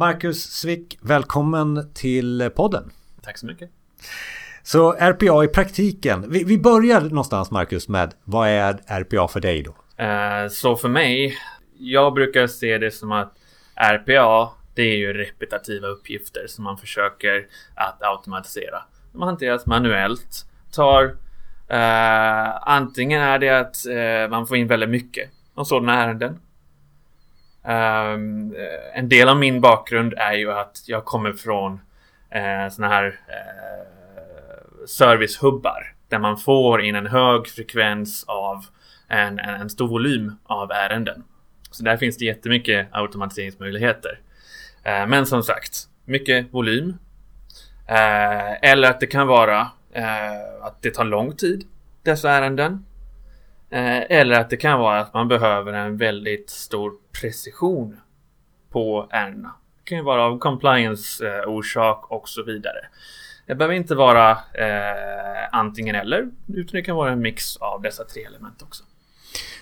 Marcus Svick, välkommen till podden. Tack så mycket. Så RPA i praktiken. Vi, vi börjar någonstans Marcus med vad är RPA för dig då? Uh, så för mig, jag brukar se det som att RPA, det är ju repetitiva uppgifter som man försöker att automatisera. De hanteras manuellt, tar uh, antingen är det att uh, man får in väldigt mycket av sådana ärenden. Um, en del av min bakgrund är ju att jag kommer från eh, uh, sådana här uh, servicehubbar där man får in en hög frekvens av en, en, en stor volym av ärenden. Så där finns det jättemycket automatiseringsmöjligheter. Uh, men som sagt, mycket volym. eller att det kan vara att det tar lång tid, dessa ärenden. Eh, eller att det kan vara att man behöver en väldigt stor precision på ärendena. Det kan ju vara av compliance-orsak eh, och så vidare. Det behöver inte vara eh, antingen eller, utan det kan vara en mix av dessa tre element också.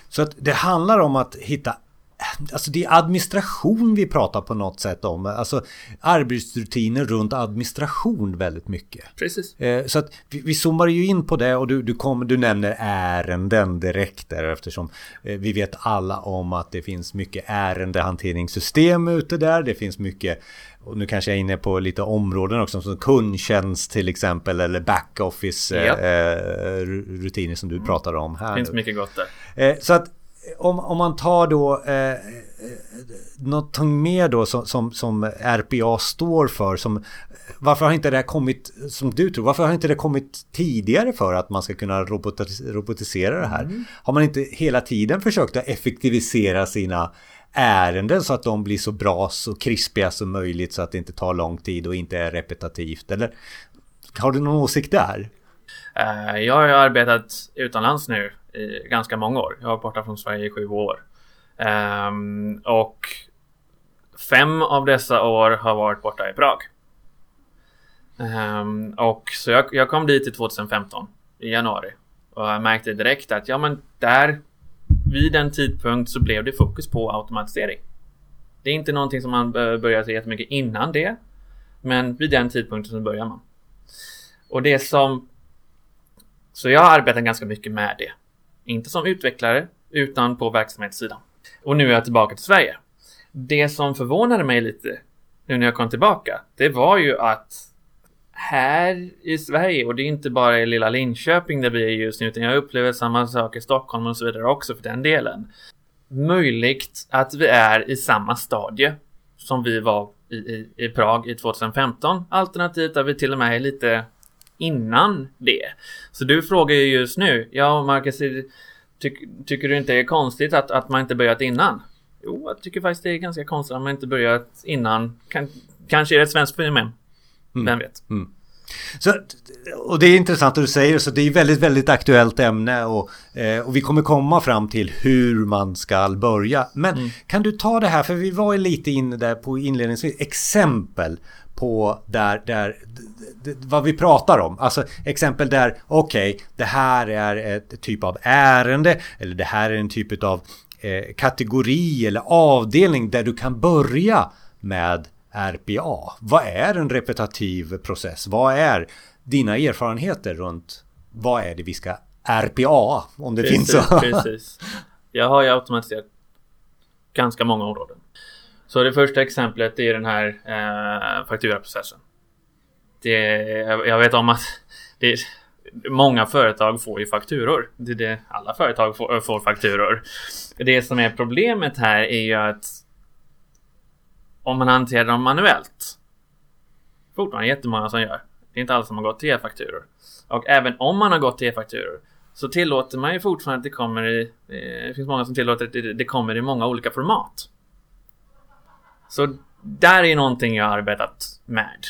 Så att det handlar om att hitta Alltså det är administration vi pratar på något sätt om. Alltså arbetsrutiner runt administration väldigt mycket. Precis. Eh, så att vi, vi zoomar ju in på det och du, du, kom, du nämner ärenden direkt där eftersom eh, vi vet alla om att det finns mycket ärendehanteringssystem ute där. Det finns mycket och nu kanske jag är inne på lite områden också som kundtjänst till exempel eller backoffice ja. eh, rutiner som du pratar om här. Det finns mycket gott där. Eh, så att om, om man tar då eh, någonting mer då som, som, som, RPA står för som varför har inte det kommit som du tror varför har inte det kommit tidigare för att man ska kunna robotis robotisera det här mm. har man inte hela tiden försökt att effektivisera sina ärenden så att de blir så bra så krispiga som möjligt så att det inte tar lång tid och inte är repetitivt eller har du någon åsikt där? Eh, jag har ju arbetat utomlands nu i ganska många år. Jag har varit borta från Sverige i sju år. Ehm, och fem av dessa år har varit borta i Prag. Ehm, och så jag, jag kom dit i 2015 i januari och jag märkte direkt att ja, men där vid den tidpunkt så blev det fokus på automatisering. Det är inte någonting som man börjar se jättemycket innan det, men vid den tidpunkten så börjar man. Och det som så jag har arbetat ganska mycket med det. Inte som utvecklare, utan på verksamhetssidan. Och nu är jag tillbaka till Sverige. Det som förvånade mig lite nu när jag kom tillbaka, det var ju att här i Sverige, och det är inte bara i lilla Linköping där vi är just nu, utan jag upplever samma sak i Stockholm och så vidare också för den delen. Möjligt att vi är i samma stadie som vi var i, i, i Prag i 2015. Alternativt att vi till och med är lite innan det. Så du frågar ju just nu, ja Marcus, ty tycker du inte det är konstigt att, att man inte börjat innan? Jo, jag tycker faktiskt det är ganska konstigt att man inte börjat innan. Kan, kanske är det ett svenskt fenomen. Mm. Vem vet? Mm. Så, och det är intressant att du säger så det är väldigt, väldigt aktuellt ämne och, eh, och vi kommer komma fram till hur man ska börja. Men mm. kan du ta det här, för vi var ju lite inne där på inledningsvis, exempel på där, där vad vi pratar om. Alltså exempel där, okej, okay, det här är ett typ av ärende eller det här är en typ av eh, kategori eller avdelning där du kan börja med RPA. Vad är en repetitiv process? Vad är dina erfarenheter runt vad är det vi ska RPA om det precis, finns så? precis. Jag har ju automatiserat ganska många områden. Så det första exemplet är den här eh, fakturaprocessen. Det, jag vet om att det, många företag får ju fakturor. Det det, alla företag får, eh, får fakturor. Det som är problemet här är ju att om man hanterar dem manuellt. Fortfarande jättemånga som gör. Det är inte alla som har gått till e-fakturor. Och även om man har gått till e-fakturor så tillåter man ju fortfarande att det kommer i... Eh, det finns många som tillåter att det, det kommer i många olika format. Så där är någonting jag har arbetat med.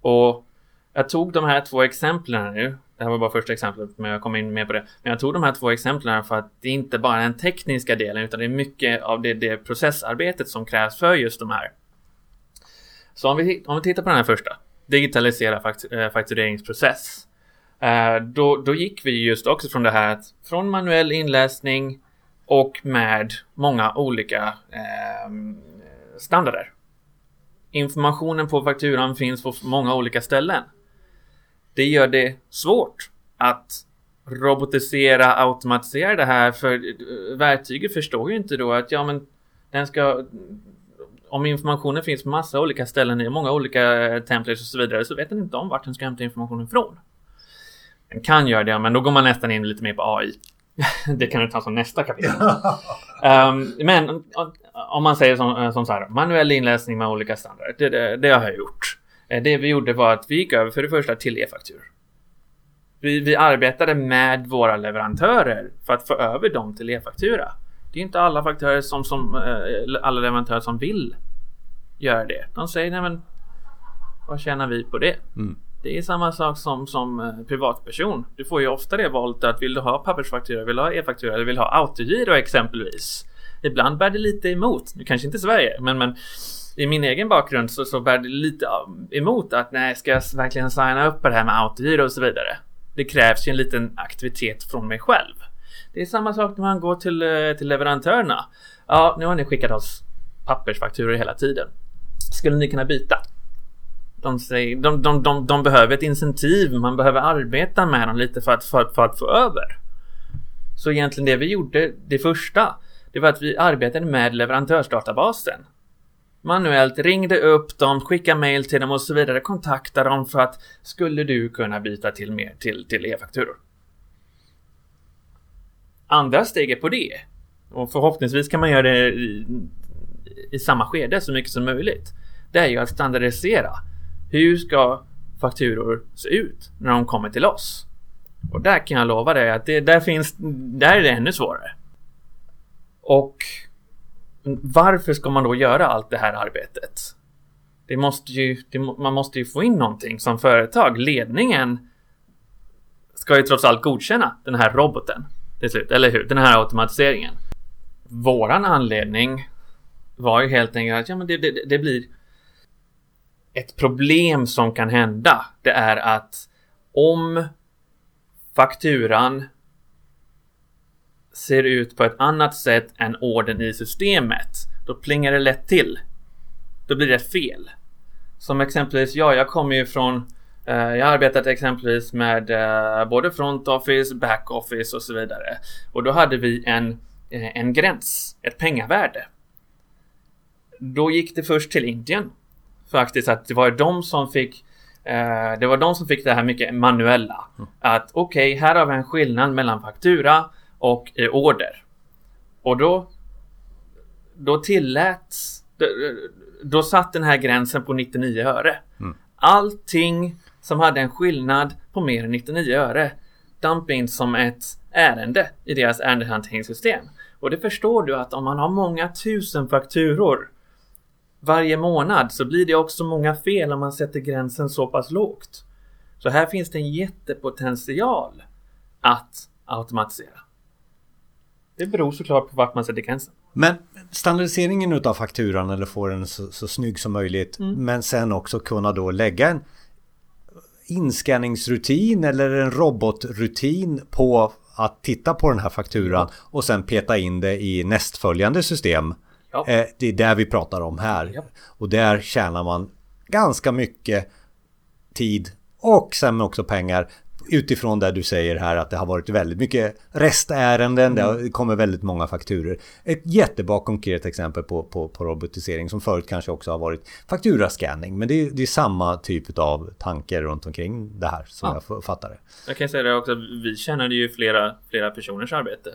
Och jag tog de här två exemplen nu. Det här var bara första exemplet, men jag kom in mer på det. Men jag tog de här två exemplen för att det inte bara den tekniska delen, utan det är mycket av det, det processarbetet som krävs för just de här. Så om vi, om vi tittar på den här första, digitalisera eh, faktureringsprocess. Eh, då, då gick vi just också från det här att från manuell inläsning och med många olika eh, standarder. informationen på fakturan finns på många olika ställen. Det gör det svårt att robotisera, automatisera det här för eh, verktyget förstår ju inte då att ja men den ska om informationen finns på massa olika ställen i många olika templates och så vidare så vet den inte om vart den ska hämta informationen ifrån. Den kan göra det, men då går man nästan in lite mer på AI. det kan du ta som nästa kapitel. um, men om man säger som, eh, som så här, manuell inläsning med olika standarder. Det, det, det har jag gjort. Eh, det vi gjorde var att vi gick över för det första till e-faktur. Vi, vi arbetade med våra leverantörer för att få över dem till e-faktura. Det är inte alla faktörer som, som eh, alla leverantörer som vill göra det. De säger nej men vad tjänar vi på det? Mm. Det är samma sak som, som privatperson. Du får ju ofta det valet att vill du ha pappersfaktura, vill du ha e-faktura eller vill du ha autogiro exempelvis. Ibland bär det lite emot. Nu kanske inte Sverige, men, men i min egen bakgrund så, så bär det lite emot att nej, ska jag verkligen signa upp på det här med autogiro och så vidare. Det krävs ju en liten aktivitet från mig själv. Det är samma sak när man går till, eh, till leverantörerna. Ja, nu har ni skickat oss pappersfakturor hela tiden. Skulle ni kunna byta? De, säger, de, de, de, de behöver ett incentiv, man behöver arbeta med dem lite för att, för, för att få över. Så egentligen det vi gjorde, det första, det var att vi arbetade med leverantörsdatabasen. Manuellt ringde upp dem, skickade mail till dem och så vidare, kontaktade dem för att skulle du kunna byta till mer till, till e-fakturor? Andra steget på det, och förhoppningsvis kan man göra det i, i samma skede så mycket som möjligt, det är ju att standardisera. Hur ska fakturor se ut när de kommer till oss? Och där kan jag lova dig att det, där finns, där är det ännu svårare. Och varför ska man då göra allt det här arbetet? Det måste ju, det, man måste ju få in någonting som företag. Ledningen ska ju trots allt godkänna den här roboten till slut, eller hur? Den här automatiseringen. Våran anledning var ju helt enkelt att ja, men det, det, det blir ett problem som kan hända. Det är att om fakturan ser ut på ett annat sätt än orden i systemet, då plingar det lätt till. Då blir det fel. Som exempelvis, ja, jag kommer ju från Eh, jag har arbetat exempelvis med eh, både front office, back office och så vidare. Och då hade vi en, eh, en gräns, ett pengavärde. Då gick det först till Indien. Faktiskt att det var de som fick det var de som fick det här mycket manuella. Mm. Att okej, okay, här har vi en skillnad mellan faktura och order. Och då då tilläts då, då satt den här gränsen på 99 öre. Mm. Allting som hade en skillnad på mer än 99 öre damp in som ett ärende i deras ärendehanteringssystem. Och det förstår du att om man har många tusen fakturor varje månad så blir det också många fel om man sätter gränsen så pass lågt. Så här finns det en jättepotential att automatisera. Det beror såklart på vart man sätter gränsen. Men standardiseringen utav fakturan eller få den så, så snygg som möjligt mm. men sen också kunna då lägga en inskanningsrutin eller en robotrutin på att titta på den här fakturan och sen peta in det i nästföljande system. Ja. Eh, det är där vi pratar om här. Ja. Och där tjänar man ganska mycket tid och sen också pengar utifrån det du säger här att det har varit väldigt mycket restärenden, mm. det kommer väldigt många fakturer. Ett jättebra konkret exempel på, på, på robotisering som förut kanske också har varit fakturascanning. Men det är, det är samma typ av tanke runt omkring det här som ja. jag fattar det. Jag kan säga det också, vi tjänade ju flera, flera personers arbete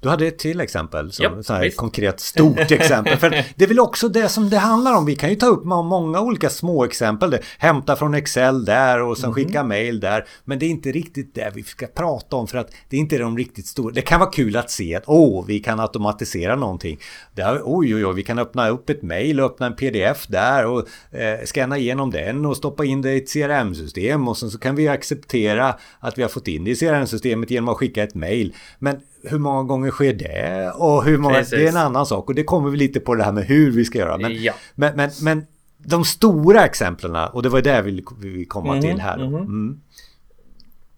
du hade ett till exempel, som ja, så här konkret stort exempel. För det är väl också det som det handlar om. Vi kan ju ta upp många olika små exempel. Hämta från Excel där och sen mm. skicka mail där. Men det är inte riktigt det vi ska prata om för att det är inte de riktigt stora. Det kan vara kul att se att åh, vi kan automatisera någonting. Där, oj, oj, oj, vi kan öppna upp ett mail och öppna en pdf där och eh, scanna igenom den och stoppa in det i ett CRM-system och sen så kan vi acceptera att vi har fått in det i CRM-systemet genom att skicka ett mail. Men hur många gånger sker det? Och hur många, det är en annan sak. Och det kommer vi lite på det här med hur vi ska göra. Men, ja. men, men, men de stora exemplen, och det var det vi vill komma mm, till här. Mm. Mm.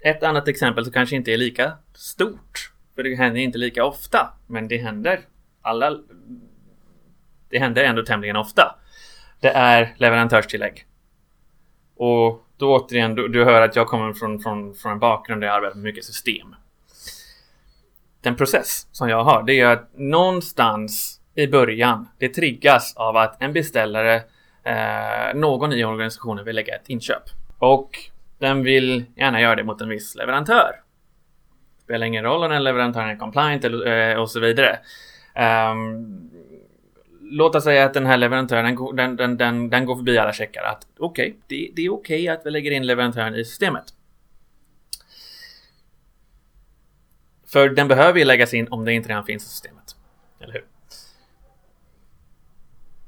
Ett annat exempel som kanske inte är lika stort. För det händer inte lika ofta. Men det händer. Alla... Det händer ändå tämligen ofta. det är leverantörstillägg. Och då återigen, du, du hör att jag kommer från, från, från en bakgrund där jag arbetar med mycket system. Den process som jag har, det är att någonstans i början, det triggas av att en beställare, eh, någon i organisationen vill lägga ett inköp. Och den vill gärna göra det mot en viss leverantör. Spelar ingen roll om den leverantören är compliant eller, eh, och så vidare. Um, låt oss säga att den här leverantören den, den, den, den går förbi alla checkar. Att okej, okay, det, det, är okej okay att vi lägger in leverantören i systemet. För den behöver ju läggas in om det inte redan finns i systemet. Eller hur?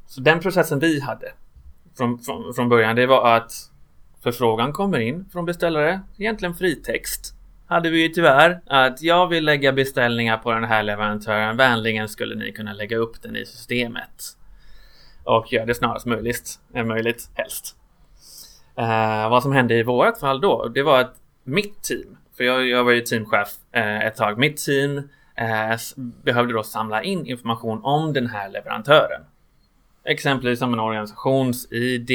Så den processen vi hade från, från, från början, det var att förfrågan kommer in från beställare, egentligen fritext hade vi ju tyvärr att jag vill lägga beställningar på den här leverantören. Vänligen skulle ni kunna lägga upp den i systemet. Och göra det snarast möjligt, är möjligt helst. Uh, vad som hände i vårt fall då, det var att mitt team, för jag, jag var ju teamchef eh, ett tag, mitt team eh, behövde då samla in information om den här leverantören. Exempelvis om en organisations-ID,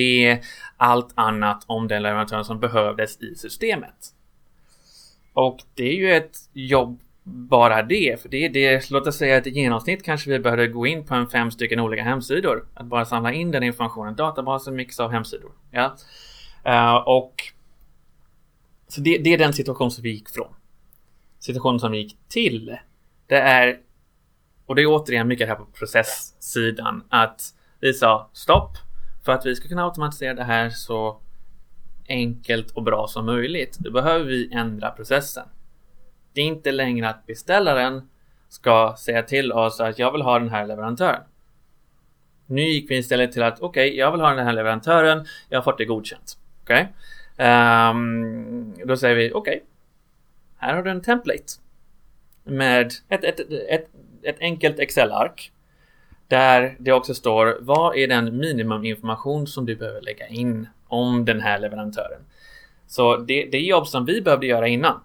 allt annat om den leverantören som behövdes i systemet. Och det är ju ett jobb bara det. För det det, låt oss säga att i genomsnitt kanske vi behöver gå in på en fem stycken olika hemsidor. Att bara samla in den informationen. Databasen mix av hemsidor. Ja. Uh, och så det, det, är den situation som vi gick från. Situationen som vi gick till. Det är och det är återigen mycket här på processsidan att vi sa stopp. För att vi ska kunna automatisera det här så enkelt och bra som möjligt. Då behöver vi ändra processen. Det är inte längre att beställaren ska säga till oss att jag vill ha den här leverantören. Nu gick vi istället till att okej, okay, jag vill ha den här leverantören. Jag har fått det godkänt. Okej? Okay? Um, då säger vi okej. Okay, här har du en template med ett, ett, ett, ett enkelt Excel-ark där det också står vad är den minimuminformation som du behöver lägga in om den här leverantören. Så det, det jobb som vi behövde göra innan,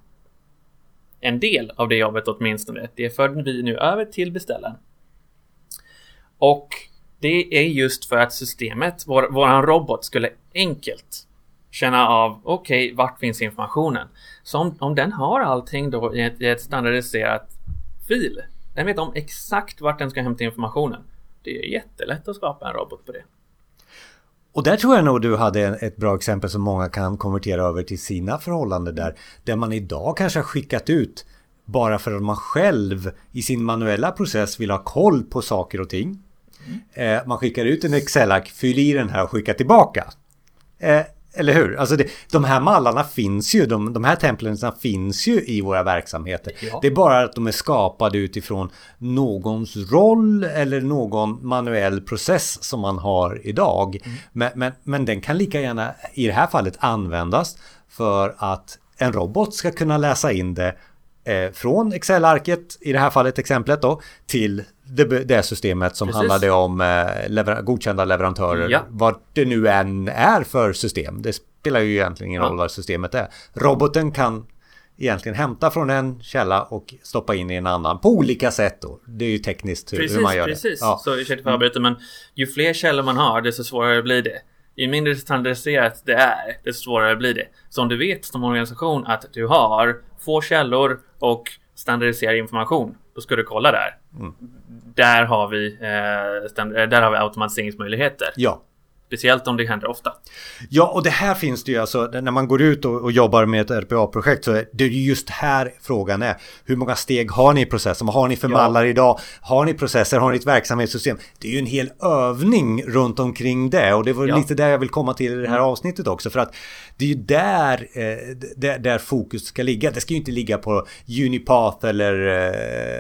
en del av det jobbet åtminstone, det förde vi nu över till beställaren. Och det är just för att systemet, vår, våran robot, skulle enkelt känna av, okej, okay, vart finns informationen? Så om, om den har allting då i ett, i ett standardiserat fil, den vet om exakt vart den ska hämta informationen. Det är jättelätt att skapa en robot på det. Och där tror jag nog du hade ett bra exempel som många kan konvertera över till sina förhållanden där. Där man idag kanske har skickat ut bara för att man själv i sin manuella process vill ha koll på saker och ting. Mm. man skickar ut en Excel-ark, fyll i den här och skicka tillbaka. Eh, eller hur? Alltså det, de här mallarna finns ju, de, de här templen finns ju i våra verksamheter. Ja. Det är bara att de är skapade utifrån någons roll eller någon manuell process som man har idag. Mm. Men, men, men den kan lika gärna i det här fallet användas för att en robot ska kunna läsa in det eh, från Excel-arket, i det här fallet exemplet då, till det, det systemet som Precis. handlade om eh, lever godkända leverantörer. Ja. Vad det nu än är för system. Det spelar ju egentligen ingen ja. roll vad systemet är. Roboten kan egentligen hämta från en källa och stoppa in i en annan på olika sätt då. Det är ju tekniskt precis, hur man gör precis. det. Precis, ja. så ursäkta för avbrytet men ju fler källor man har desto svårare blir det. Ju mindre standardiserat det är, desto svårare blir det. Så om du vet som organisation att du har få källor och standardiserad information, då ska du kolla där. Mm. Där har vi, eh, där har vi automatiseringsmöjligheter. Ja. Speciellt om det händer ofta. Ja, och det här finns det ju alltså när man går ut och, och jobbar med ett RPA-projekt så är det just här frågan är. Hur många steg har ni i processen? Vad har ni för ja. mallar idag? Har ni processer? Har ni ett verksamhetssystem? Det är ju en hel övning runt omkring det och det var ja. lite där jag vill komma till i det här avsnittet också för att det är ju där, eh, där, där, fokus ska ligga. Det ska ju inte ligga på Unipath eller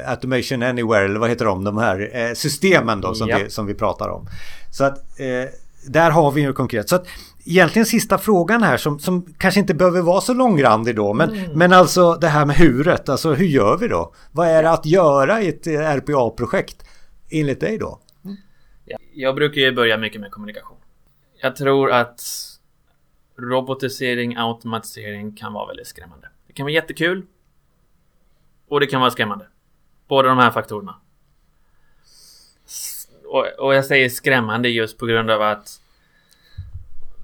eh, Automation Anywhere eller vad heter de, de här eh, systemen då som, ja. vi, som vi pratar om. Så att eh, där har vi ju konkret. Så att egentligen sista frågan här som, som kanske inte behöver vara så långrandig då. Men, mm. men alltså det här med huret. Alltså hur gör vi då? Vad är det att göra i ett RPA-projekt enligt dig då? Mm. Ja, jag brukar ju börja mycket med kommunikation. Jag tror att robotisering, automatisering kan vara väldigt skrämmande. Det kan vara jättekul. Och det kan vara skrämmande. Båda de här faktorerna och, och jag säger skrämmande just på grund av att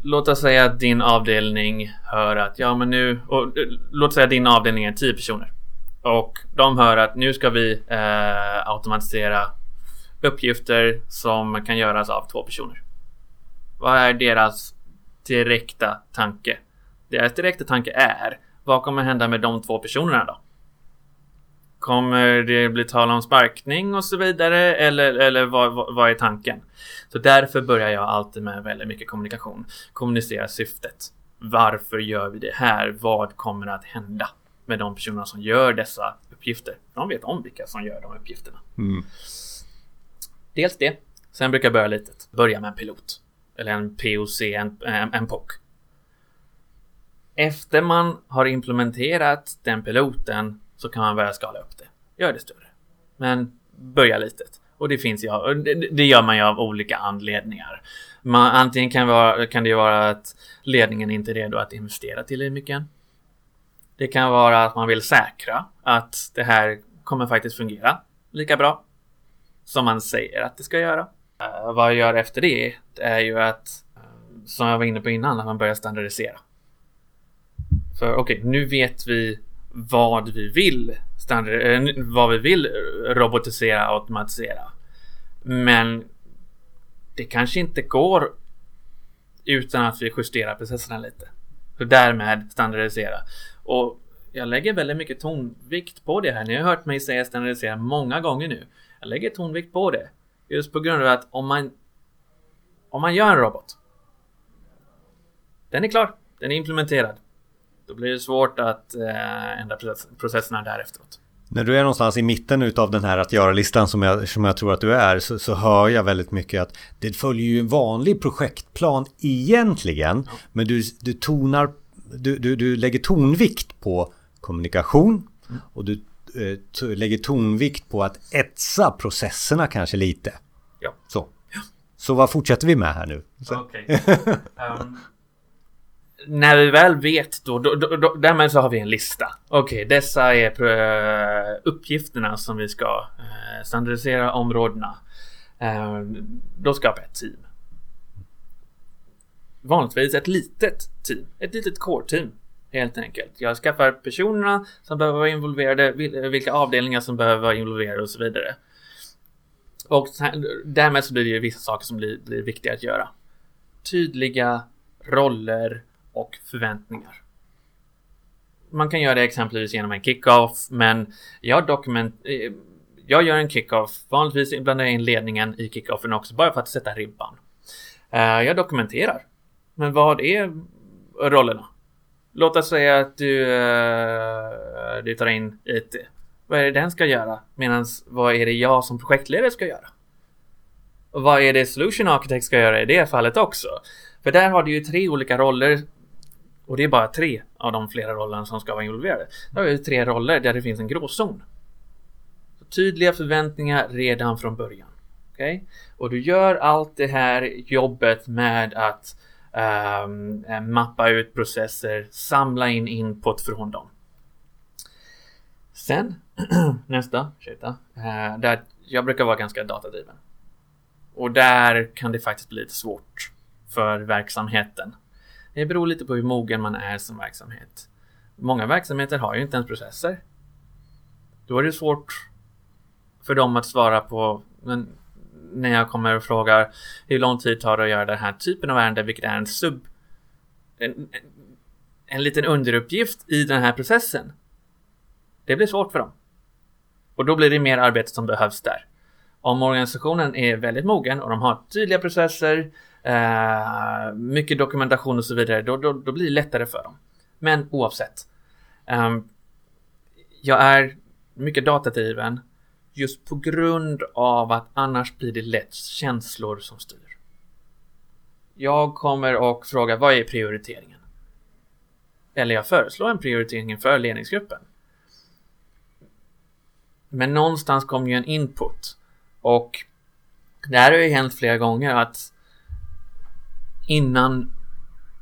låt oss säga att din avdelning hör att ja men nu och, låt säga att din avdelning är 10 personer och de hör att nu ska vi eh, automatisera uppgifter som kan göras av två personer. Vad är deras direkta tanke? Deras direkta tanke är vad kommer hända med de två personerna då? Kommer det bli tal om sparkning och så vidare? Eller, eller vad, vad, vad, är tanken? Så därför börjar jag alltid med väldigt mycket kommunikation. Kommunicera syftet. Varför gör vi det här? Vad kommer att hända med de personerna som gör dessa uppgifter? De vet om vilka som gör de uppgifterna. Mm. Dels det. Sen brukar jag börja litet. Börja med en pilot. Eller en POC, en, en, en POC. Efter man har implementerat den piloten så kan man börja skala upp det. Gör det större. Men börja litet. Och det finns ju, det gör man ju av olika anledningar. Man, antingen kan, vara, kan det vara att ledningen inte är redo att investera tillräckligt mycket. Det kan vara att man vill säkra att det här kommer faktiskt fungera lika bra som man säger att det ska göra. Uh, vad jag gör efter det, det är ju att, eh, som jag var inne på innan, att man börjar standardisera. För okej, okay, nu vet vi vad vi vill standard, eh, vad vi vill robotisera och automatisera. Men det kanske inte går utan att vi justerar processerna lite. Så därmed standardisera. Och jag lägger väldigt mycket tonvikt på det här. Ni har hört mig säga standardisera många gånger nu. Jag lägger tonvikt på det. Just på grund av att om man om man gör en robot. Den är klar. Den är implementerad. Då blir det svårt att eh, ändra processerna därefteråt. När du är någonstans i mitten utav den här att göra-listan som jag, som jag tror att du är så, så hör jag väldigt mycket att det följer ju en vanlig projektplan egentligen. Ja. Men du, du tonar, du, du, du lägger tonvikt på kommunikation mm. och du eh, lägger tonvikt på att etsa processerna kanske lite. Ja. Så. Ja. Så vad fortsätter vi med här nu? Okej. Okay. Um, när vi väl vet då, då, då, då därmed så har vi en lista. Okej, okay, dessa är eh, uppgifterna som vi ska eh, standardisera områdena. Eh, då skapar jag ett team. Vanligtvis ett litet team, ett litet core-team. Helt enkelt. Jag skaffar personerna som behöver vara involverade, vilka avdelningar som behöver vara involverade och så vidare. Och därmed så blir det ju vissa saker som blir, blir viktiga att göra. Tydliga roller och förväntningar. Man kan göra det exempelvis genom en kickoff, men jag, dokument, eh, jag gör en kickoff. Vanligtvis blandar jag in ledningen i kickoffen också, bara för att sätta ribban. Eh, jag dokumenterar. Men vad är rollerna? Låt oss säga att du, eh, du tar in IT. Vad är det den ska göra? Medan vad är det jag som projektledare ska göra? Och vad är det Solution Architect ska göra i det fallet också? För där har du ju tre olika roller och det är bara tre av de flera rollerna som ska vara involverade. Då har vi tre roller där det finns en gråzon. Så tydliga förväntningar redan från början. Okay? Och du gör allt det här jobbet med att um, mappa ut processer, samla in input från dem. Sen nästa, ursäkta, uh, där jag brukar vara ganska datadriven. Och där kan det faktiskt bli lite svårt för verksamheten det beror lite på hur mogen man är som verksamhet. Många verksamheter har ju inte ens processer. Då är det svårt för dem att svara på men när jag kommer och frågar hur lång tid tar det att göra den här typen av ärende, vilket är en sub... En, en, en liten underuppgift i den här processen. Det blir svårt för dem. Och då blir det mer arbete som behövs där. Om organisationen är väldigt mogen och de har tydliga processer, eh, mycket dokumentation och så vidare, då, då, då, blir det lättare för dem. Men oavsett. Eh, jag är mycket datadriven just på grund av att annars blir det lätt känslor som styr. Jag kommer och frågar vad är prioriteringen? Eller jag föreslår en prioritering för ledningsgruppen. Men någonstans kommer ju en input och det här har ju hänt flera gånger att innan,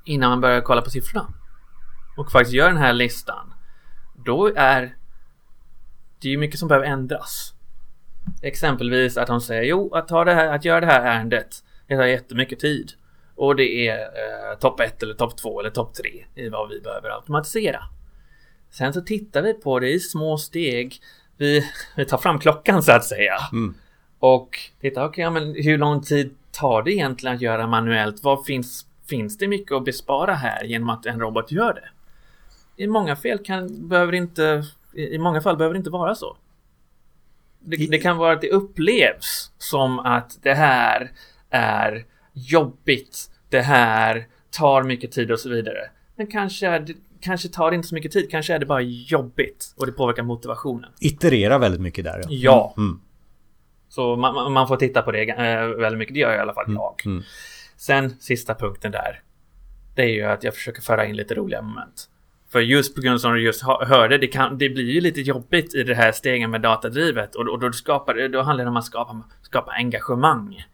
innan man börjar kolla på siffrorna och faktiskt gör den här listan, då är det ju mycket som behöver ändras. Exempelvis att de säger jo, att, ta det här, att göra det här ärendet, det tar jättemycket tid. Och det är eh, topp 1 eller topp 2 eller topp 3 i vad vi behöver automatisera. Sen så tittar vi på det i små steg. Vi, vi tar fram klockan så att säga. Mm. Och tittar, okej, okay, ja, men hur lång tid tar det egentligen att göra manuellt? Vad finns, finns det mycket att bespara här genom att en robot gör det? I många fel kan, behöver inte, i många fall behöver det inte vara så. Det, det kan vara att det upplevs som att det här är jobbigt, det här tar mycket tid och så vidare. Men kanske, är det, kanske tar det inte så mycket tid, kanske är det bara jobbigt och det påverkar motivationen. Iterera väldigt mycket där. Ja. ja. Mm. Så man, man, får titta på det äh, väldigt mycket, det gör jag i alla fall mm. jag. Mm. Sen sista punkten där. Det är ju att jag försöker föra in lite roliga moment. För just på grund av som du just hörde, det, kan, det blir ju lite jobbigt i det här stegen med datadrivet och, och då, skapar, då handlar det om att skapa, skapa engagemang.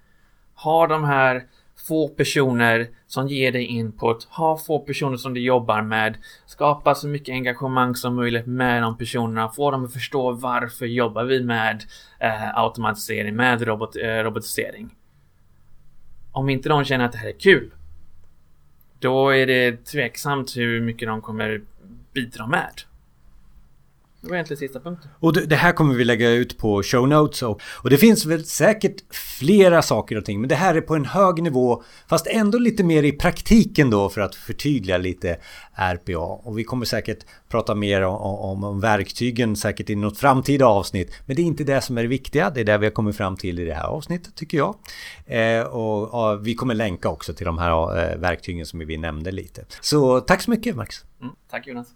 Ha de här få personer som ger dig input, ha få personer som du jobbar med, skapa så mycket engagemang som möjligt med de personerna, få dem att förstå varför jobbar vi med eh, automatisering, med robot, eh, robotisering. Om inte de känner att det här är kul, då är det tveksamt hur mycket de kommer bidra med. Det var egentligen sista punkten. Och det, här kommer vi lägga ut på show notes. Och, och det finns väl säkert flera saker och ting. Men det här är på en hög nivå. Fast ändå lite mer i praktiken då för att förtydliga lite RPA. Och vi kommer säkert prata mer om, om, om verktygen säkert i något framtida avsnitt. Men det är inte det som är det viktiga. Det är det vi har kommit fram till i det här avsnittet tycker jag. Eh, och, och, vi kommer länka också till de här eh, verktygen som vi nämnde lite. Så tack så mycket Max. Mm, tack Jonas.